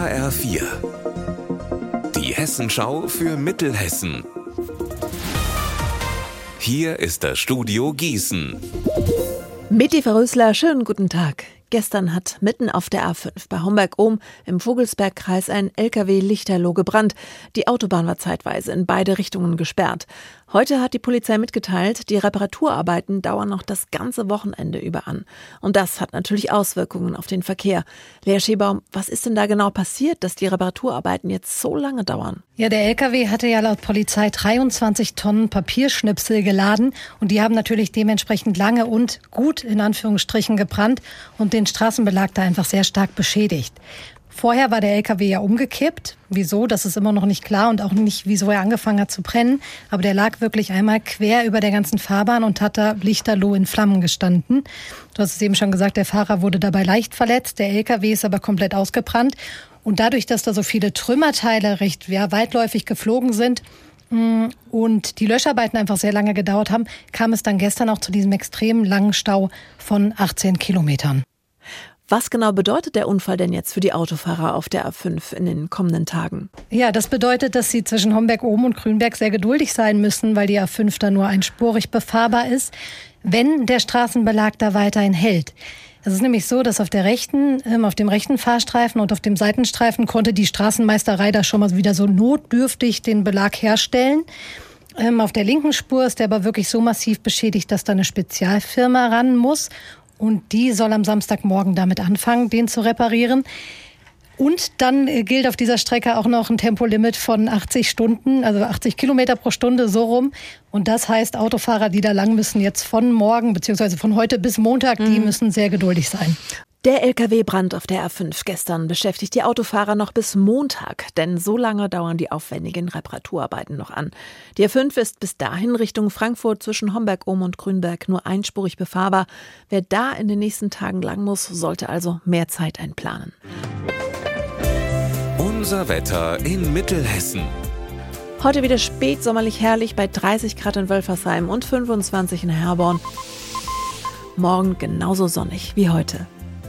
HR4. Die Hessenschau für Mittelhessen. Hier ist das Studio Gießen. Mit Eva Rösler, schönen guten Tag. Gestern hat mitten auf der A5 bei Homberg-Ohm im Vogelsbergkreis ein LKW-Lichterloh gebrannt. Die Autobahn war zeitweise in beide Richtungen gesperrt. Heute hat die Polizei mitgeteilt, die Reparaturarbeiten dauern noch das ganze Wochenende über an. Und das hat natürlich Auswirkungen auf den Verkehr. Lea Schäbaum, was ist denn da genau passiert, dass die Reparaturarbeiten jetzt so lange dauern? Ja, der LKW hatte ja laut Polizei 23 Tonnen Papierschnipsel geladen und die haben natürlich dementsprechend lange und gut in Anführungsstrichen gebrannt und den Straßenbelag da einfach sehr stark beschädigt. Vorher war der LKW ja umgekippt. Wieso? Das ist immer noch nicht klar und auch nicht, wieso er angefangen hat zu brennen. Aber der lag wirklich einmal quer über der ganzen Fahrbahn und hat da lichterloh in Flammen gestanden. Du hast es eben schon gesagt, der Fahrer wurde dabei leicht verletzt. Der LKW ist aber komplett ausgebrannt. Und dadurch, dass da so viele Trümmerteile recht ja, weitläufig geflogen sind, mm, und die Löscharbeiten einfach sehr lange gedauert haben, kam es dann gestern auch zu diesem extrem langen Stau von 18 Kilometern. Was genau bedeutet der Unfall denn jetzt für die Autofahrer auf der A5 in den kommenden Tagen? Ja, das bedeutet, dass sie zwischen Homberg-Oben und Grünberg sehr geduldig sein müssen, weil die A5 da nur einspurig befahrbar ist, wenn der Straßenbelag da weiterhin hält. Es ist nämlich so, dass auf der rechten, ähm, auf dem rechten Fahrstreifen und auf dem Seitenstreifen konnte die Straßenmeisterei da schon mal wieder so notdürftig den Belag herstellen. Ähm, auf der linken Spur ist der aber wirklich so massiv beschädigt, dass da eine Spezialfirma ran muss. Und die soll am Samstagmorgen damit anfangen, den zu reparieren. Und dann äh, gilt auf dieser Strecke auch noch ein Tempolimit von 80 Stunden, also 80 Kilometer pro Stunde so rum. Und das heißt, Autofahrer, die da lang müssen, jetzt von morgen beziehungsweise von heute bis Montag, mhm. die müssen sehr geduldig sein. Der LKW-Brand auf der A5 gestern beschäftigt die Autofahrer noch bis Montag, denn so lange dauern die aufwendigen Reparaturarbeiten noch an. Die A5 ist bis dahin Richtung Frankfurt zwischen Homberg-Ohm und Grünberg nur einspurig befahrbar. Wer da in den nächsten Tagen lang muss, sollte also mehr Zeit einplanen. Unser Wetter in Mittelhessen. Heute wieder spät sommerlich herrlich bei 30 Grad in Wölfersheim und 25 in Herborn. Morgen genauso sonnig wie heute.